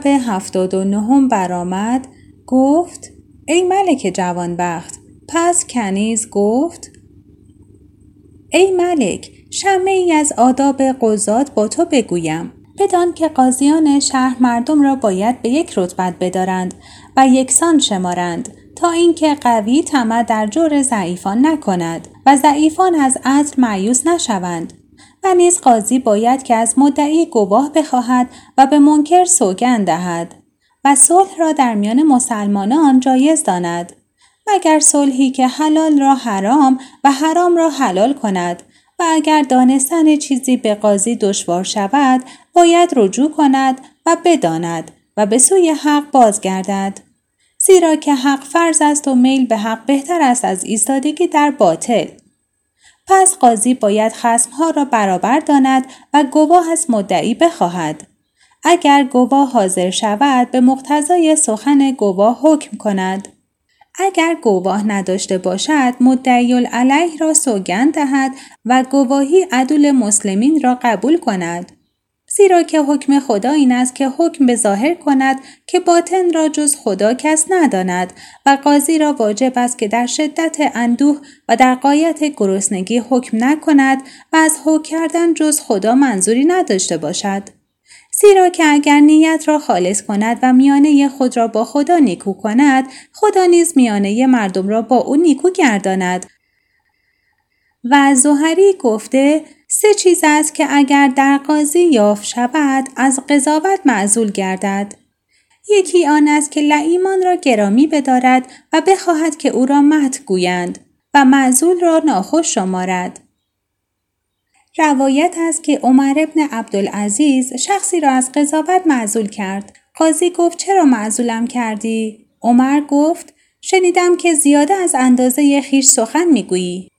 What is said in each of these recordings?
شب هفتاد و نهم برآمد گفت ای ملک جوانبخت پس کنیز گفت ای ملک شمه ای از آداب قضات با تو بگویم بدان که قاضیان شهر مردم را باید به یک رتبت بدارند و یکسان شمارند تا اینکه قوی طمع در جور ضعیفان نکند و ضعیفان از عدل معیوس نشوند و نیز قاضی باید که از مدعی گواه بخواهد و به منکر سوگند دهد و صلح را در میان مسلمانان جایز داند مگر صلحی که حلال را حرام و حرام را حلال کند و اگر دانستن چیزی به قاضی دشوار شود باید رجوع کند و بداند و به سوی حق بازگردد. زیرا که حق فرض است و میل به حق بهتر است از ایستادگی در باطل. پس قاضی باید خسمها را برابر داند و گواه از مدعی بخواهد. اگر گواه حاضر شود به مقتضای سخن گواه حکم کند. اگر گواه نداشته باشد مدعی علیه را سوگند دهد و گواهی عدول مسلمین را قبول کند. زیرا که حکم خدا این است که حکم به ظاهر کند که باطن را جز خدا کس نداند و قاضی را واجب است که در شدت اندوه و در قایت گرسنگی حکم نکند و از حکم کردن جز خدا منظوری نداشته باشد. زیرا که اگر نیت را خالص کند و میانه خود را با خدا نیکو کند خدا نیز میانه مردم را با او نیکو گرداند و زهری گفته سه چیز است که اگر در قاضی یافت شود از قضاوت معزول گردد. یکی آن است که لعیمان را گرامی بدارد و بخواهد که او را مت گویند و معزول را ناخوش شمارد. روایت است که عمر ابن عبدالعزیز شخصی را از قضاوت معزول کرد. قاضی گفت چرا معزولم کردی؟ عمر گفت شنیدم که زیاده از اندازه خیش سخن می‌گویی.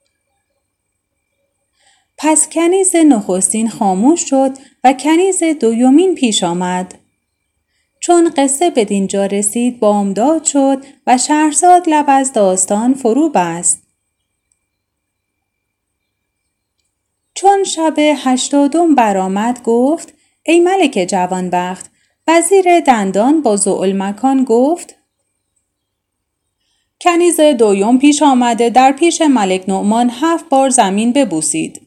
پس کنیز نخستین خاموش شد و کنیز دویومین پیش آمد. چون قصه به دینجا رسید بامداد شد و شهرزاد لب از داستان فرو بست. چون شب هشتادم برآمد گفت ای ملک جوانبخت وزیر دندان با مکان گفت کنیز دویم پیش آمده در پیش ملک نعمان هفت بار زمین ببوسید.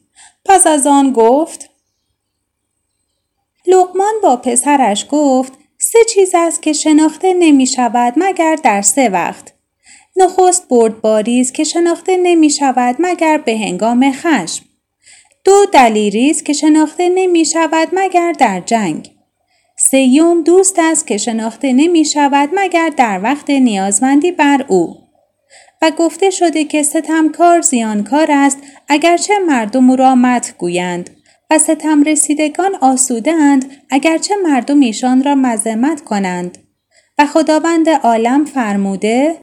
پس از آن گفت لقمان با پسرش گفت سه چیز است که شناخته نمی شود مگر در سه وقت. نخست بردباری است که شناخته نمی شود مگر به هنگام خشم. دو دلیری است که شناخته نمی شود مگر در جنگ. سیوم دوست است که شناخته نمی شود مگر در وقت نیازمندی بر او. و گفته شده که ستمکار زیانکار است اگرچه مردم او را مت گویند و ستم رسیدگان آسوده اند اگرچه مردم ایشان را مذمت کنند. و خداوند عالم فرموده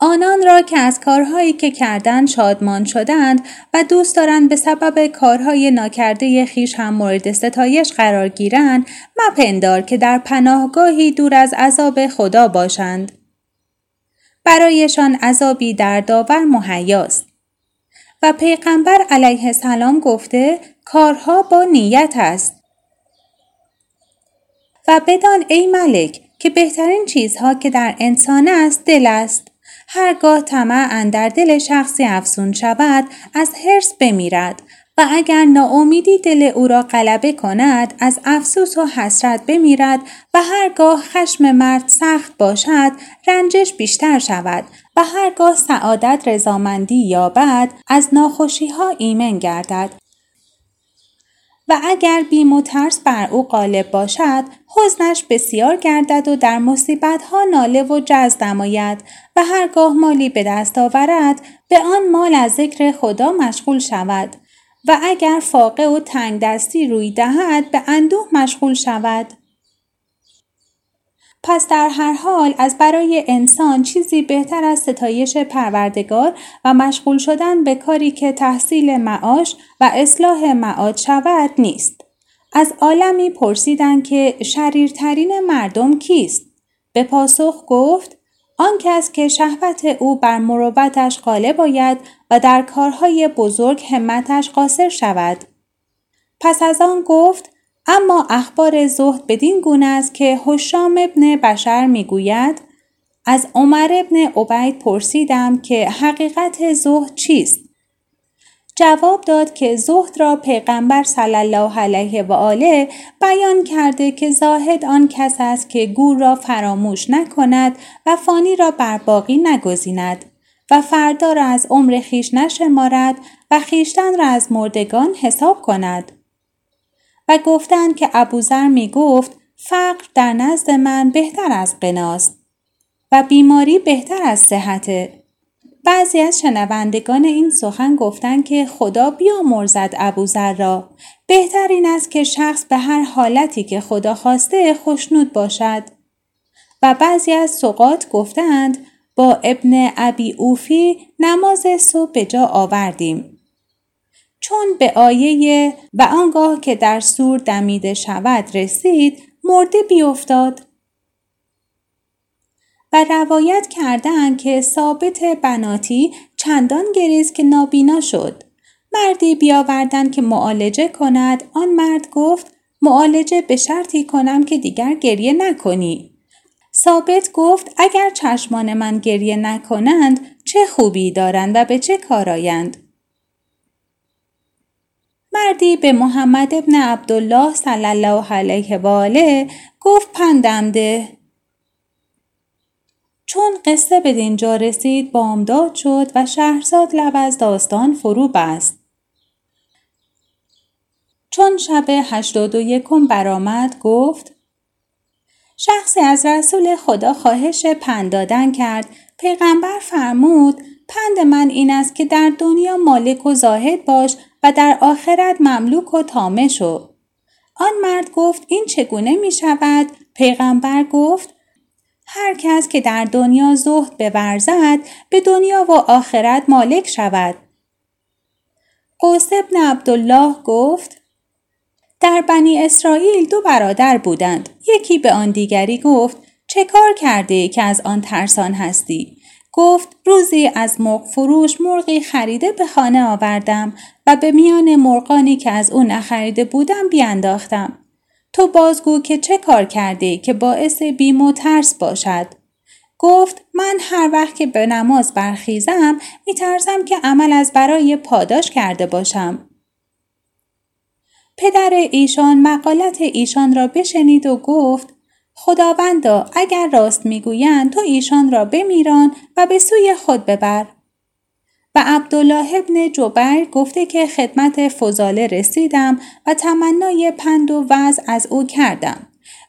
آنان را که از کارهایی که کردن شادمان شدند و دوست دارند به سبب کارهای ناکرده خیش هم مورد ستایش قرار گیرند مپندار که در پناهگاهی دور از عذاب خدا باشند. برایشان عذابی در داور مهیاست. و پیغمبر علیه السلام گفته کارها با نیت است. و بدان ای ملک که بهترین چیزها که در انسان است دل است. هرگاه طمع اندر دل شخصی افزون شود از حرس بمیرد. و اگر ناامیدی دل او را غلبه کند از افسوس و حسرت بمیرد و هرگاه خشم مرد سخت باشد رنجش بیشتر شود و هرگاه سعادت رضامندی یابد از ناخوشی ها ایمن گردد. و اگر بیم و ترس بر او غالب باشد حزنش بسیار گردد و در مصیبت ها ناله و جز نماید و هرگاه مالی به دست آورد به آن مال از ذکر خدا مشغول شود. و اگر فاقه و تنگ دستی روی دهد به اندوه مشغول شود پس در هر حال از برای انسان چیزی بهتر از ستایش پروردگار و مشغول شدن به کاری که تحصیل معاش و اصلاح معاد شود نیست. از عالمی پرسیدند که شریرترین مردم کیست؟ به پاسخ گفت آن کس که شهوت او بر مروبتش غالب آید و در کارهای بزرگ همتش قاصر شود. پس از آن گفت اما اخبار زهد بدین گونه است که حشام ابن بشر می‌گوید از عمر ابن عبید پرسیدم که حقیقت زهد چیست؟ جواب داد که زهد را پیغمبر صلی الله علیه و آله بیان کرده که زاهد آن کس است که گور را فراموش نکند و فانی را بر باقی نگزیند و فردا را از عمر خیش نشمارد و خیشتن را از مردگان حساب کند. و گفتند که ابوذر می گفت فقر در نزد من بهتر از قناست و بیماری بهتر از صحته. بعضی از شنوندگان این سخن گفتند که خدا بیامرزد ابوذر را بهتر این است که شخص به هر حالتی که خدا خواسته خوشنود باشد و بعضی از سقات گفتند با ابن ابی اوفی نماز صبح به جا آوردیم. چون به آیه و آنگاه که در سور دمیده شود رسید مرده بیفتاد و روایت کردند که ثابت بناتی چندان گریز که نابینا شد. مردی بیاوردن که معالجه کند آن مرد گفت معالجه به شرطی کنم که دیگر گریه نکنی. ثابت گفت اگر چشمان من گریه نکنند چه خوبی دارند و به چه کارایند مردی به محمد ابن عبدالله صلی الله علیه و آله گفت پندم ده. چون قصه به دینجا رسید بامداد شد و شهرزاد لب از داستان فرو بست. چون شب هشتاد و یکم برآمد گفت شخصی از رسول خدا خواهش پند دادن کرد پیغمبر فرمود پند من این است که در دنیا مالک و زاهد باش و در آخرت مملوک و تامه شو. آن مرد گفت این چگونه می شود؟ پیغمبر گفت هر کس که در دنیا زهد بورزد به دنیا و آخرت مالک شود. قوس ابن عبدالله گفت در بنی اسرائیل دو برادر بودند. یکی به آن دیگری گفت چه کار کرده که از آن ترسان هستی؟ گفت روزی از مرغ فروش مرغی خریده به خانه آوردم و به میان مرغانی که از او نخریده بودم بیانداختم. تو بازگو که چه کار کرده که باعث بیم و ترس باشد. گفت من هر وقت که به نماز برخیزم میترسم که عمل از برای پاداش کرده باشم. پدر ایشان مقالت ایشان را بشنید و گفت خداوندا اگر راست می‌گویند تو ایشان را بمیران و به سوی خود ببر. و عبدالله ابن جبر گفته که خدمت فضاله رسیدم و تمنای پند و وضع از او کردم.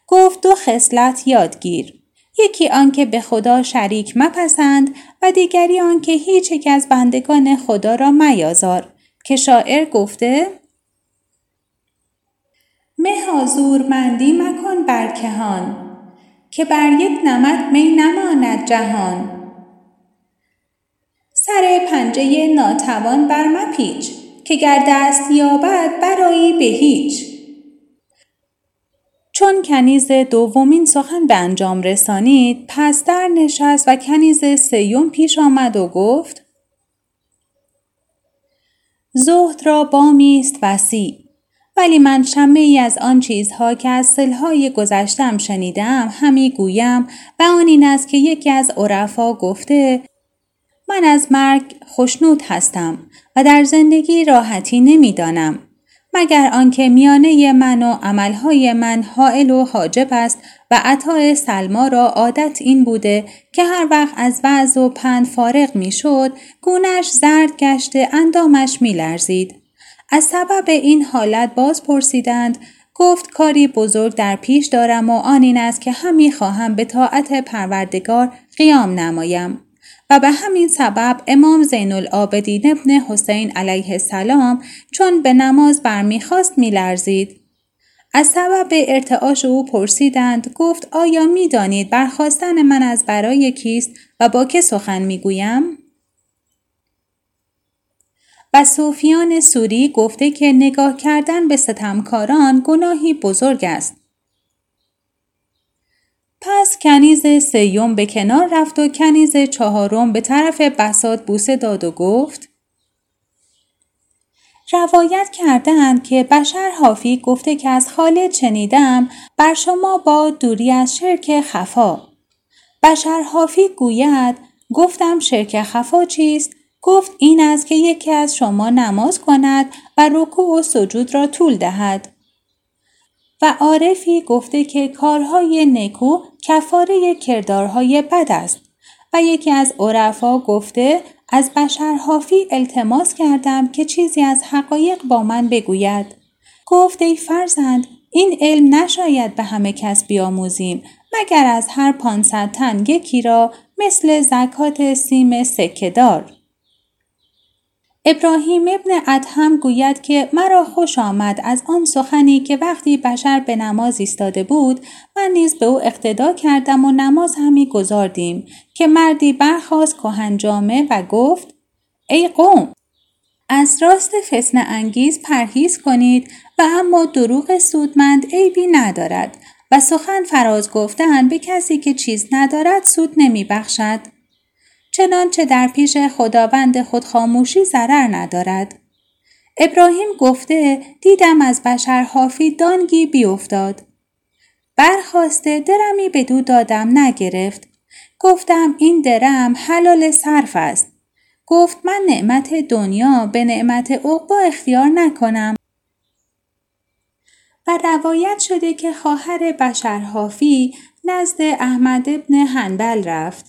گفت دو خصلت یادگیر. یکی آنکه به خدا شریک مپسند و دیگری آنکه هیچ یک از بندگان خدا را میازار که شاعر گفته مه مندی مکن برکهان که بر یک نمد می نماند جهان. سر پنجه ناتوان بر مپیچ که گر دست یابد برایی به هیچ. چون کنیز دومین سخن به انجام رسانید پس در نشست و کنیز سیوم پیش آمد و گفت زهد را بامی است وسیع ولی من شمه ای از آن چیزها که از سلهای گذشتم شنیدم همی گویم و آن این است که یکی از عرفا گفته من از مرگ خشنود هستم و در زندگی راحتی نمی‌دانم مگر آنکه میانه من و عملهای من حائل و حاجب است و عطای سلما را عادت این بوده که هر وقت از وعظ و پند فارغ می‌شد گونش زرد گشته اندامش میلرزید. از سبب این حالت باز پرسیدند گفت کاری بزرگ در پیش دارم و آن این است که همی خواهم به طاعت پروردگار قیام نمایم. و به همین سبب امام زین العابدین ابن حسین علیه السلام چون به نماز برمیخواست میلرزید. از سبب ارتعاش او پرسیدند گفت آیا می‌دانید برخواستن من از برای کیست و با که سخن می‌گویم؟ و صوفیان سوری گفته که نگاه کردن به ستمکاران گناهی بزرگ است. پس کنیز سیوم به کنار رفت و کنیز چهارم به طرف بسات بوسه داد و گفت روایت کردند که بشر حافی گفته که از خالد شنیدم بر شما با دوری از شرک خفا. بشر حافی گوید گفتم شرک خفا چیست گفت این است که یکی از شما نماز کند و رکوع و سجود را طول دهد. و عارفی گفته که کارهای نکو کفاره کردارهای بد است و یکی از عرفا گفته از بشر حافی التماس کردم که چیزی از حقایق با من بگوید. گفت ای فرزند این علم نشاید به همه کس بیاموزیم مگر از هر پانصد تن یکی را مثل زکات سیم سکهدار. ابراهیم ابن ادهم گوید که مرا خوش آمد از آن سخنی که وقتی بشر به نماز ایستاده بود من نیز به او اقتدا کردم و نماز همی گذاردیم که مردی برخواست کهنجامه و گفت ای قوم از راست فسن انگیز پرهیز کنید و اما دروغ سودمند عیبی ندارد و سخن فراز گفتن به کسی که چیز ندارد سود نمی بخشد. چنانچه در پیش خداوند خود خاموشی ضرر ندارد. ابراهیم گفته دیدم از بشر حافی دانگی بیافتاد. برخواسته درمی به دو دادم نگرفت. گفتم این درم حلال صرف است. گفت من نعمت دنیا به نعمت عقبا اختیار نکنم. و روایت شده که خواهر بشرحافی نزد احمد ابن هنبل رفت.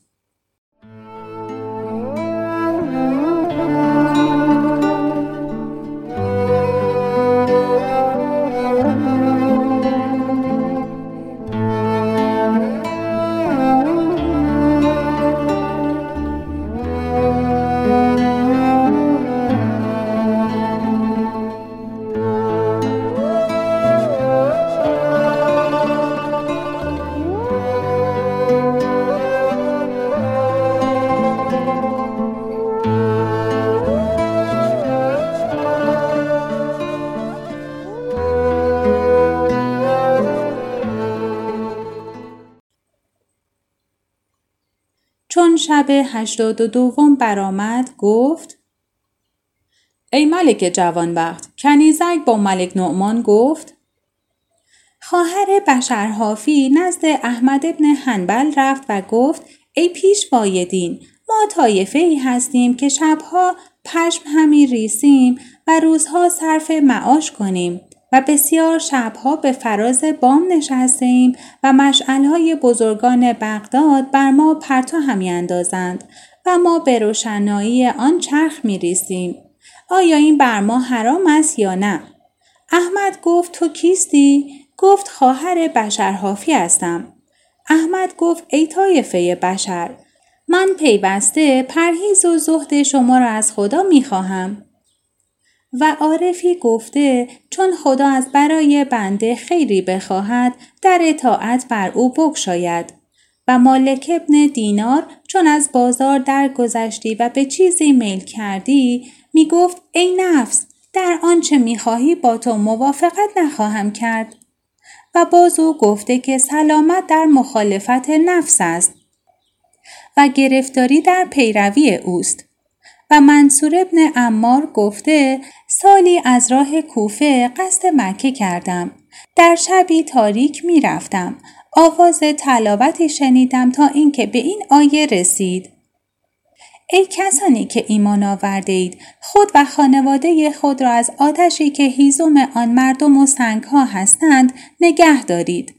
شب هشتاد و دوم برآمد گفت ای ملک جوانبخت کنیزک با ملک نعمان گفت خواهر بشرحافی نزد احمد ابن حنبل رفت و گفت ای پیشوای دین ما طایفه ای هستیم که شبها پشم همی ریسیم و روزها صرف معاش کنیم. و بسیار شبها به فراز بام نشسته ایم و مشعلهای بزرگان بغداد بر ما پرتو همی اندازند و ما به روشنایی آن چرخ می ریسیم. آیا این بر ما حرام است یا نه؟ احمد گفت تو کیستی؟ گفت خواهر بشرحافی هستم. احمد گفت ای طایفه بشر من پیوسته پرهیز و زهد شما را از خدا می خواهم. و عارفی گفته چون خدا از برای بنده خیری بخواهد در اطاعت بر او بگشاید. و مالک ابن دینار چون از بازار درگذشتی و به چیزی میل کردی می گفت ای نفس در آنچه می خواهی با تو موافقت نخواهم کرد. و باز او گفته که سلامت در مخالفت نفس است و گرفتاری در پیروی اوست. و منصور ابن امار گفته سالی از راه کوفه قصد مکه کردم. در شبی تاریک می رفتم. آواز تلاوتی شنیدم تا اینکه به این آیه رسید. ای کسانی که ایمان آورده اید خود و خانواده خود را از آتشی که هیزم آن مردم و سنگ ها هستند نگه دارید.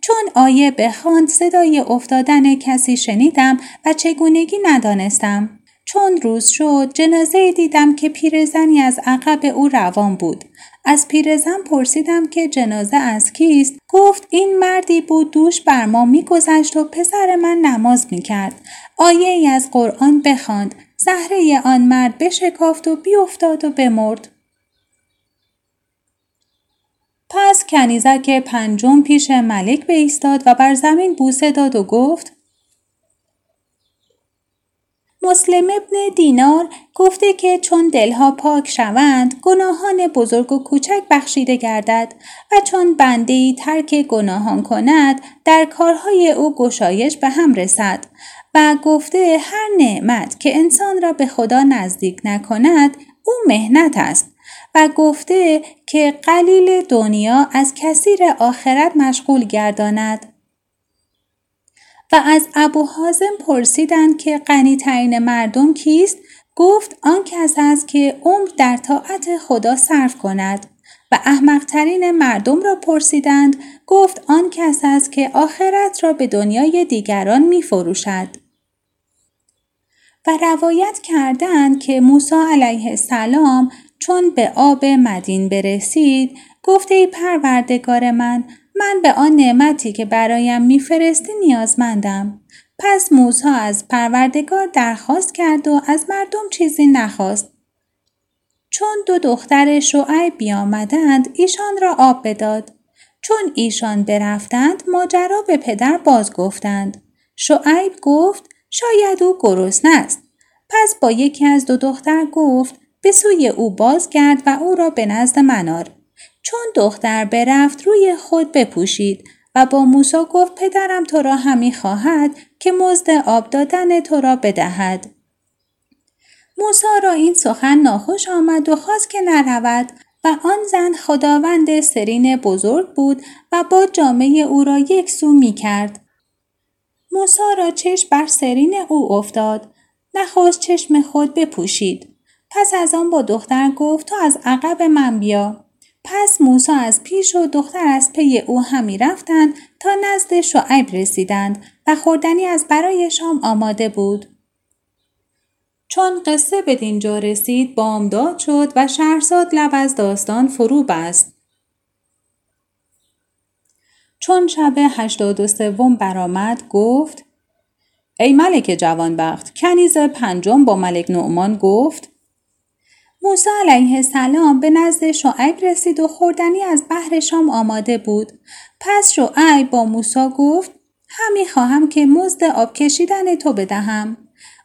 چون آیه بخواند صدای افتادن کسی شنیدم و چگونگی ندانستم. چون روز شد جنازه دیدم که پیرزنی از عقب او روان بود. از پیرزن پرسیدم که جنازه از کیست؟ گفت این مردی بود دوش بر ما میگذشت و پسر من نماز می‌کرد. آیه ای از قرآن بخواند. زهره آن مرد بشکافت و بیافتاد و بمرد. پس کنیزک پنجم پیش ملک ایستاد و بر زمین بوسه داد و گفت مسلم ابن دینار گفته که چون دلها پاک شوند گناهان بزرگ و کوچک بخشیده گردد و چون بنده ترک گناهان کند در کارهای او گشایش به هم رسد و گفته هر نعمت که انسان را به خدا نزدیک نکند او مهنت است و گفته که قلیل دنیا از کثیر آخرت مشغول گرداند. و از ابو حازم پرسیدند که غنیترین مردم کیست گفت آن کس است که عمر در طاعت خدا صرف کند و احمقترین مردم را پرسیدند گفت آن کس است که آخرت را به دنیای دیگران می فروشد. و روایت کردند که موسی علیه السلام چون به آب مدین برسید گفته ای پروردگار من من به آن نعمتی که برایم میفرستی نیازمندم. پس موسی از پروردگار درخواست کرد و از مردم چیزی نخواست. چون دو دختر شعیب بیامدند ایشان را آب بداد. چون ایشان برفتند ماجرا به پدر باز گفتند. شعیب گفت شاید او گرسنه است. پس با یکی از دو دختر گفت به سوی او بازگرد و او را به نزد منار. چون دختر برفت روی خود بپوشید و با موسی گفت پدرم تو را همی خواهد که مزد آب دادن تو را بدهد. موسی را این سخن ناخوش آمد و خواست که نرود و آن زن خداوند سرین بزرگ بود و با جامعه او را یک سو می کرد. موسی را چشم بر سرین او افتاد. نخواست چشم خود بپوشید. پس از آن با دختر گفت تو از عقب من بیا. پس موسی از پیش و دختر از پی او همی رفتند تا نزد شعیب رسیدند و خوردنی از برای شام آماده بود. چون قصه به دینجا رسید بامداد شد و شهرزاد لب از داستان فرو بست. چون شب هشتاد و سوم برآمد گفت ای ملک جوانبخت کنیز پنجم با ملک نعمان گفت موسی علیه السلام به نزد شعیب رسید و خوردنی از بحر شام آماده بود. پس شعیب با موسی گفت همی خواهم که مزد آب کشیدن تو بدهم.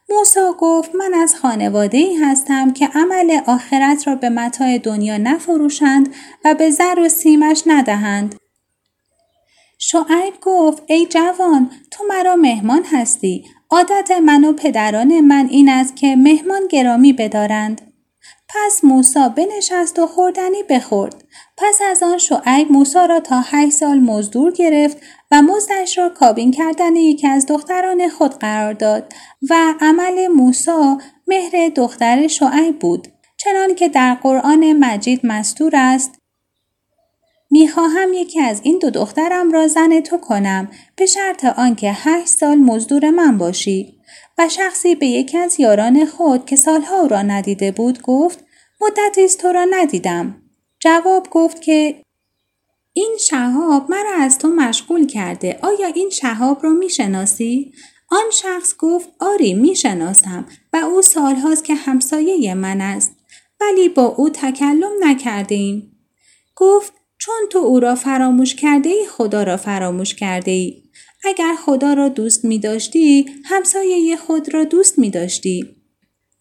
موسی گفت من از خانواده ای هستم که عمل آخرت را به متاع دنیا نفروشند و به زر و سیمش ندهند. شعیب گفت ای جوان تو مرا مهمان هستی. عادت من و پدران من این است که مهمان گرامی بدارند. پس موسا بنشست و خوردنی بخورد. پس از آن شعیب موسا را تا هشت سال مزدور گرفت و مزدش را کابین کردن یکی از دختران خود قرار داد و عمل موسا مهر دختر شعیب بود. چنان که در قرآن مجید مستور است می‌خواهم یکی از این دو دخترم را زن تو کنم به شرط آنکه هشت سال مزدور من باشی و شخصی به یکی از یاران خود که سالها او را ندیده بود گفت مدتی است تو را ندیدم. جواب گفت که این شهاب مرا از تو مشغول کرده آیا این شهاب را می‌شناسی؟ آن شخص گفت آری می‌شناسم و او سالهاست که همسایه من است ولی با او تکلم نکرده گفت چون تو او را فراموش کرده ای خدا را فراموش کرده ای. اگر خدا را دوست می داشتی همسایه خود را دوست می داشتی.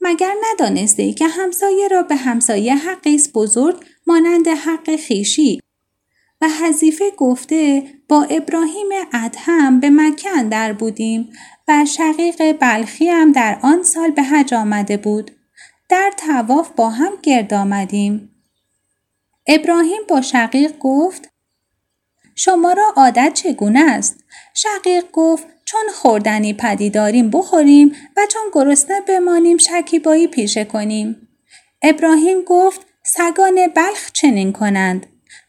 مگر ندانسته که همسایه را به همسایه حقی بزرگ مانند حق خیشی و حذیفه گفته با ابراهیم ادهم به مکه اندر بودیم و شقیق بلخی هم در آن سال به حج آمده بود. در تواف با هم گرد آمدیم. ابراهیم با شقیق گفت شما را عادت چگونه است؟ شقیق گفت چون خوردنی پدیداریم بخوریم و چون گرسنه بمانیم شکیبایی پیشه کنیم. ابراهیم گفت سگان بلخ چنین کنند.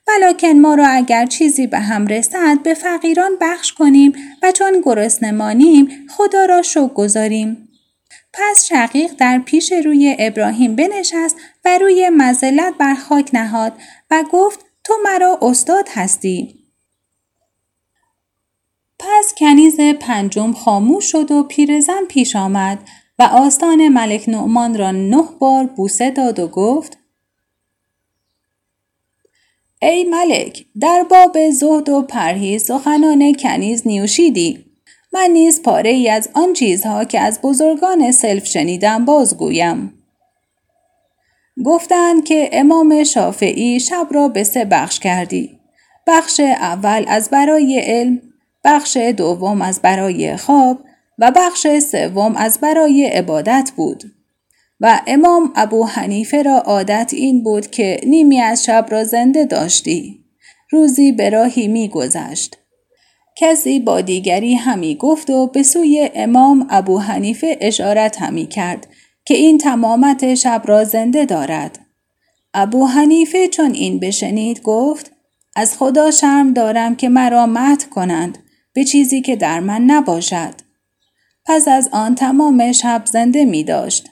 ولکن ما را اگر چیزی به هم رسد به فقیران بخش کنیم و چون گرسنمانیم خدا را شکر گذاریم پس شقیق در پیش روی ابراهیم بنشست و روی مزلت بر خاک نهاد و گفت تو مرا استاد هستی پس کنیز پنجم خاموش شد و پیرزن پیش آمد و آستان ملک نعمان را نه بار بوسه داد و گفت ای ملک در باب زهد و پرهیز سخنان کنیز نیوشیدی. من نیز پاره ای از آن چیزها که از بزرگان سلف شنیدم بازگویم. گفتند که امام شافعی شب را به سه بخش کردی. بخش اول از برای علم بخش دوم از برای خواب و بخش سوم از برای عبادت بود و امام ابو حنیفه را عادت این بود که نیمی از شب را زنده داشتی روزی به راهی می گذشت. کسی با دیگری همی گفت و به سوی امام ابو حنیفه اشارت همی کرد که این تمامت شب را زنده دارد. ابو حنیفه چون این بشنید گفت از خدا شرم دارم که مرا مت کنند به چیزی که در من نباشد. پس از آن تمام شب زنده می داشت.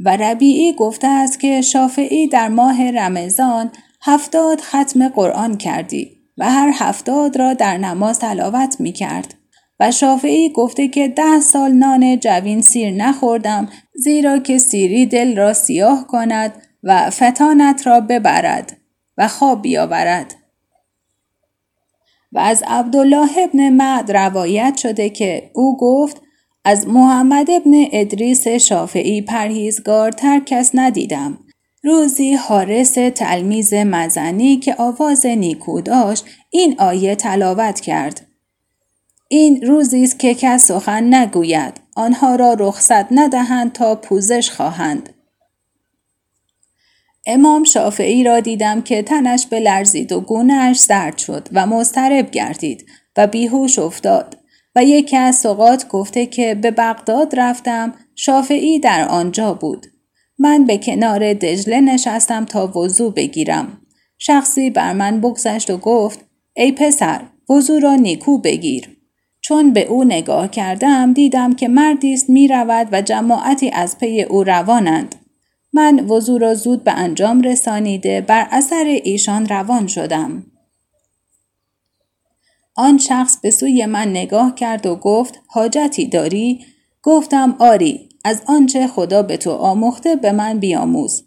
و ربیعی گفته است که شافعی در ماه رمضان هفتاد ختم قرآن کردی و هر هفتاد را در نماز تلاوت می کرد. و شافعی گفته که ده سال نان جوین سیر نخوردم زیرا که سیری دل را سیاه کند و فتانت را ببرد و خواب بیاورد. و از عبدالله ابن معد روایت شده که او گفت از محمد ابن ادریس شافعی پرهیزگارتر کس ندیدم. روزی حارس تلمیز مزنی که آواز نیکو داشت این آیه تلاوت کرد. این روزی است که کس سخن نگوید آنها را رخصت ندهند تا پوزش خواهند امام شافعی را دیدم که تنش به لرزید و گونهش سرد شد و مضطرب گردید و بیهوش افتاد و یکی از سقات گفته که به بغداد رفتم شافعی در آنجا بود. من به کنار دجله نشستم تا وضوع بگیرم. شخصی بر من بگذشت و گفت ای پسر وضوع را نیکو بگیر. چون به او نگاه کردم دیدم که مردی است می رود و جماعتی از پی او روانند. من وضوع را زود به انجام رسانیده بر اثر ایشان روان شدم. آن شخص به سوی من نگاه کرد و گفت حاجتی داری؟ گفتم آری از آنچه خدا به تو آموخته به من بیاموز.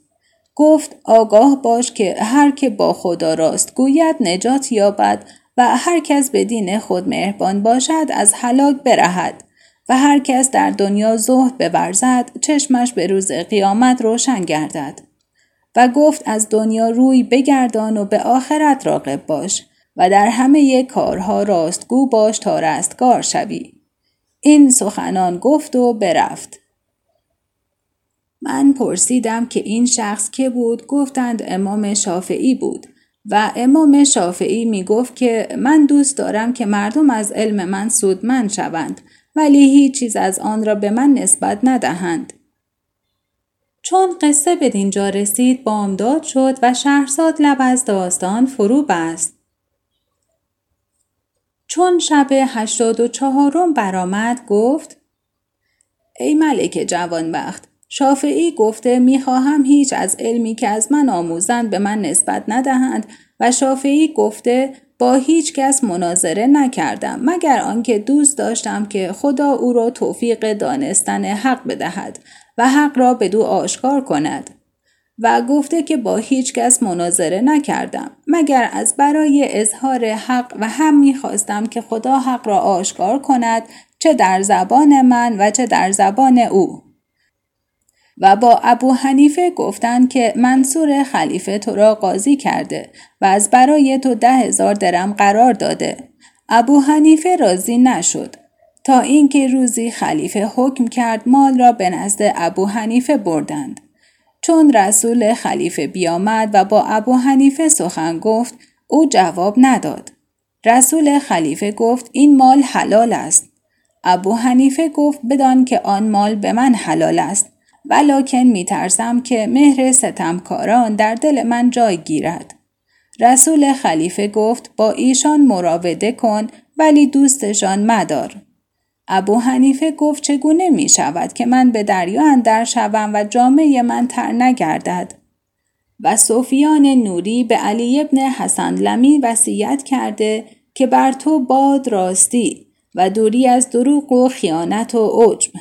گفت آگاه باش که هر که با خدا راست گوید نجات یابد و هر کس به دین خود مهربان باشد از هلاک برهد و هر کس در دنیا زهد بورزد چشمش به روز قیامت روشن گردد و گفت از دنیا روی بگردان و به آخرت راقب باش و در همه کارها راستگو باش تا رستگار شوی. این سخنان گفت و برفت. من پرسیدم که این شخص که بود گفتند امام شافعی بود و امام شافعی می گفت که من دوست دارم که مردم از علم من سودمند شوند ولی هیچ چیز از آن را به من نسبت ندهند. چون قصه به دینجا رسید بامداد شد و شهرزاد لب از داستان فرو بست. چون شب هشتاد و چهارم برآمد گفت ای ملک جوانبخت شافعی گفته می‌خواهم هیچ از علمی که از من آموزند به من نسبت ندهند و شافعی گفته با هیچ کس مناظره نکردم مگر آنکه دوست داشتم که خدا او را توفیق دانستن حق بدهد و حق را به دو آشکار کند و گفته که با هیچ کس مناظره نکردم مگر از برای اظهار حق و هم می‌خواستم که خدا حق را آشکار کند چه در زبان من و چه در زبان او. و با ابو حنیفه گفتند که منصور خلیفه تو را قاضی کرده و از برای تو ده هزار درم قرار داده ابو حنیفه راضی نشد تا اینکه روزی خلیفه حکم کرد مال را به نزد ابو حنیفه بردند چون رسول خلیفه بیامد و با ابو حنیفه سخن گفت او جواب نداد. رسول خلیفه گفت این مال حلال است. ابو حنیفه گفت بدان که آن مال به من حلال است ولکن می ترسم که مهر ستمکاران در دل من جای گیرد. رسول خلیفه گفت با ایشان مراوده کن ولی دوستشان مدار. ابو حنیفه گفت چگونه می شود که من به دریا اندر شوم و جامعه من تر نگردد و سفیان نوری به علی ابن حسن لمی وصیت کرده که بر تو باد راستی و دوری از دروغ و خیانت و عجب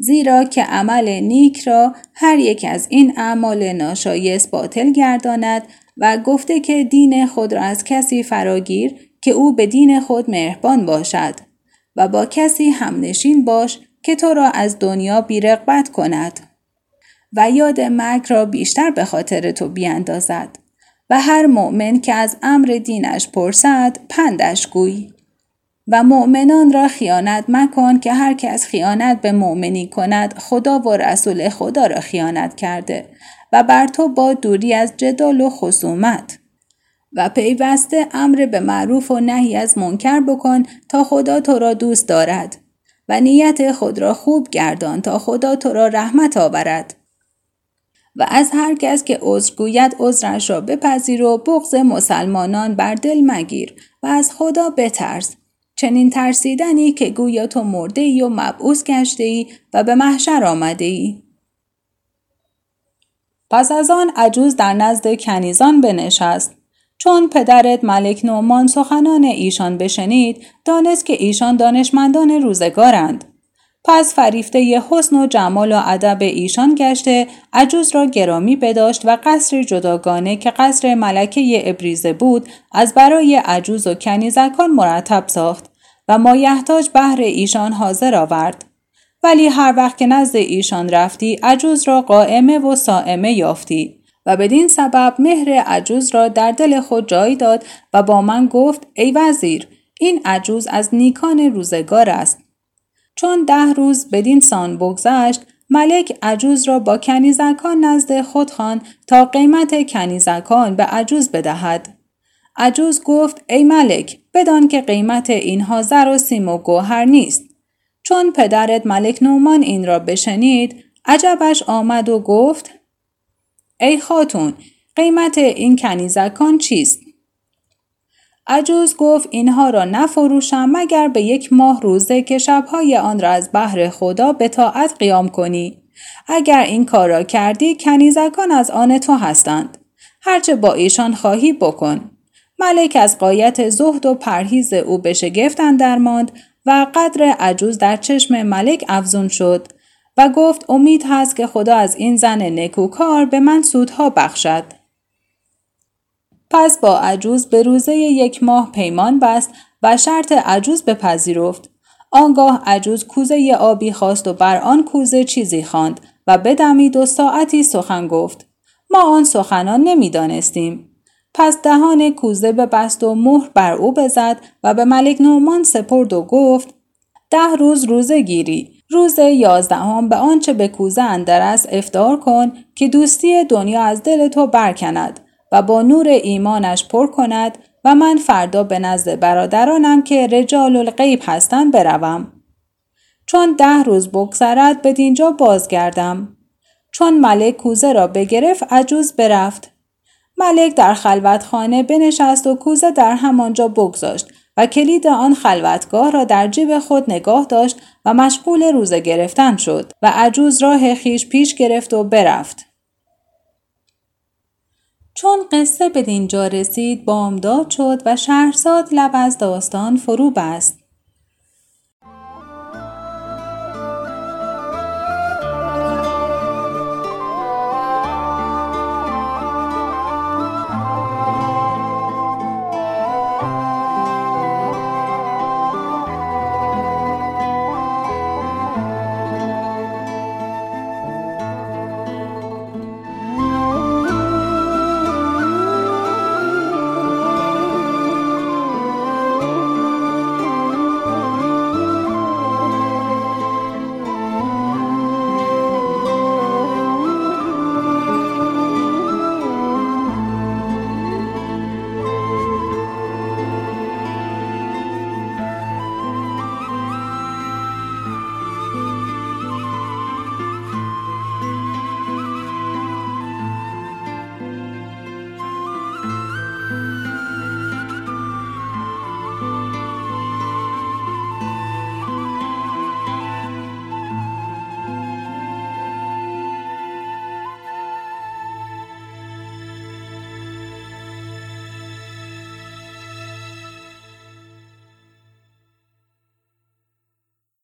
زیرا که عمل نیک را هر یک از این اعمال ناشایست باطل گرداند و گفته که دین خود را از کسی فراگیر که او به دین خود مهربان باشد و با کسی همنشین باش که تو را از دنیا بیرغبت کند و یاد مرگ را بیشتر به خاطر تو بیاندازد و هر مؤمن که از امر دینش پرسد پندش گوی. و مؤمنان را خیانت مکن که هر از خیانت به مؤمنی کند خدا و رسول خدا را خیانت کرده و بر تو با دوری از جدال و خصومت. و پیوسته امر به معروف و نهی از منکر بکن تا خدا تو را دوست دارد و نیت خود را خوب گردان تا خدا تو را رحمت آورد. و از هر کس که عذر گوید عذرش را بپذیر و بغض مسلمانان بر دل مگیر و از خدا بترس چنین ترسیدنی که گویا تو مرده ای و مبعوث گشته ای و به محشر آمده ای. پس از آن عجوز در نزد کنیزان بنشست. چون پدرت ملک نومان سخنان ایشان بشنید دانست که ایشان دانشمندان روزگارند. پس فریفته ی حسن و جمال و ادب ایشان گشته عجوز را گرامی بداشت و قصر جداگانه که قصر ملکه ابریزه بود از برای عجوز و کنیزکان مرتب ساخت و مایحتاج بهر ایشان حاضر آورد ولی هر وقت که نزد ایشان رفتی عجوز را قائمه و سائمه یافتی و بدین سبب مهر عجوز را در دل خود جای داد و با من گفت ای وزیر این عجوز از نیکان روزگار است چون ده روز بدین سان بگذشت ملک عجوز را با کنیزکان نزد خود خان تا قیمت کنیزکان به عجوز بدهد. عجوز گفت ای ملک بدان که قیمت اینها زر و سیم و گوهر نیست. چون پدرت ملک نومان این را بشنید عجبش آمد و گفت ای خاتون قیمت این کنیزکان چیست؟ عجوز گفت اینها را نفروشم مگر به یک ماه روزه که شبهای آن را از بحر خدا به طاعت قیام کنی. اگر این کار را کردی کنیزکان از آن تو هستند. هرچه با ایشان خواهی بکن. ملک از قایت زهد و پرهیز او به شگفت ماند و قدر عجوز در چشم ملک افزون شد و گفت امید هست که خدا از این زن نکوکار به من سودها بخشد. پس با عجوز به روزه یک ماه پیمان بست و شرط عجوز بپذیرفت. آنگاه عجوز کوزه آبی خواست و بر آن کوزه چیزی خواند و بدمید و ساعتی سخن گفت. ما آن سخنان نمی‌دانستیم. پس دهان کوزه به بست و مهر بر او بزد و به ملک نومان سپرد و گفت ده روز روزه گیری روز یازدهم به آنچه به کوزه اندر است افتار کن که دوستی دنیا از دل تو برکند و با نور ایمانش پر کند و من فردا به نزد برادرانم که رجال الغیب هستند بروم. چون ده روز بگذرد به دینجا بازگردم. چون ملک کوزه را بگرفت عجوز برفت. ملک در خلوتخانه بنشست و کوزه در همانجا بگذاشت و کلید آن خلوتگاه را در جیب خود نگاه داشت و مشغول روزه گرفتن شد و عجوز راه خیش پیش گرفت و برفت. چون قصه به دینجا رسید بامداد شد و شهرزاد لب از داستان فرو بست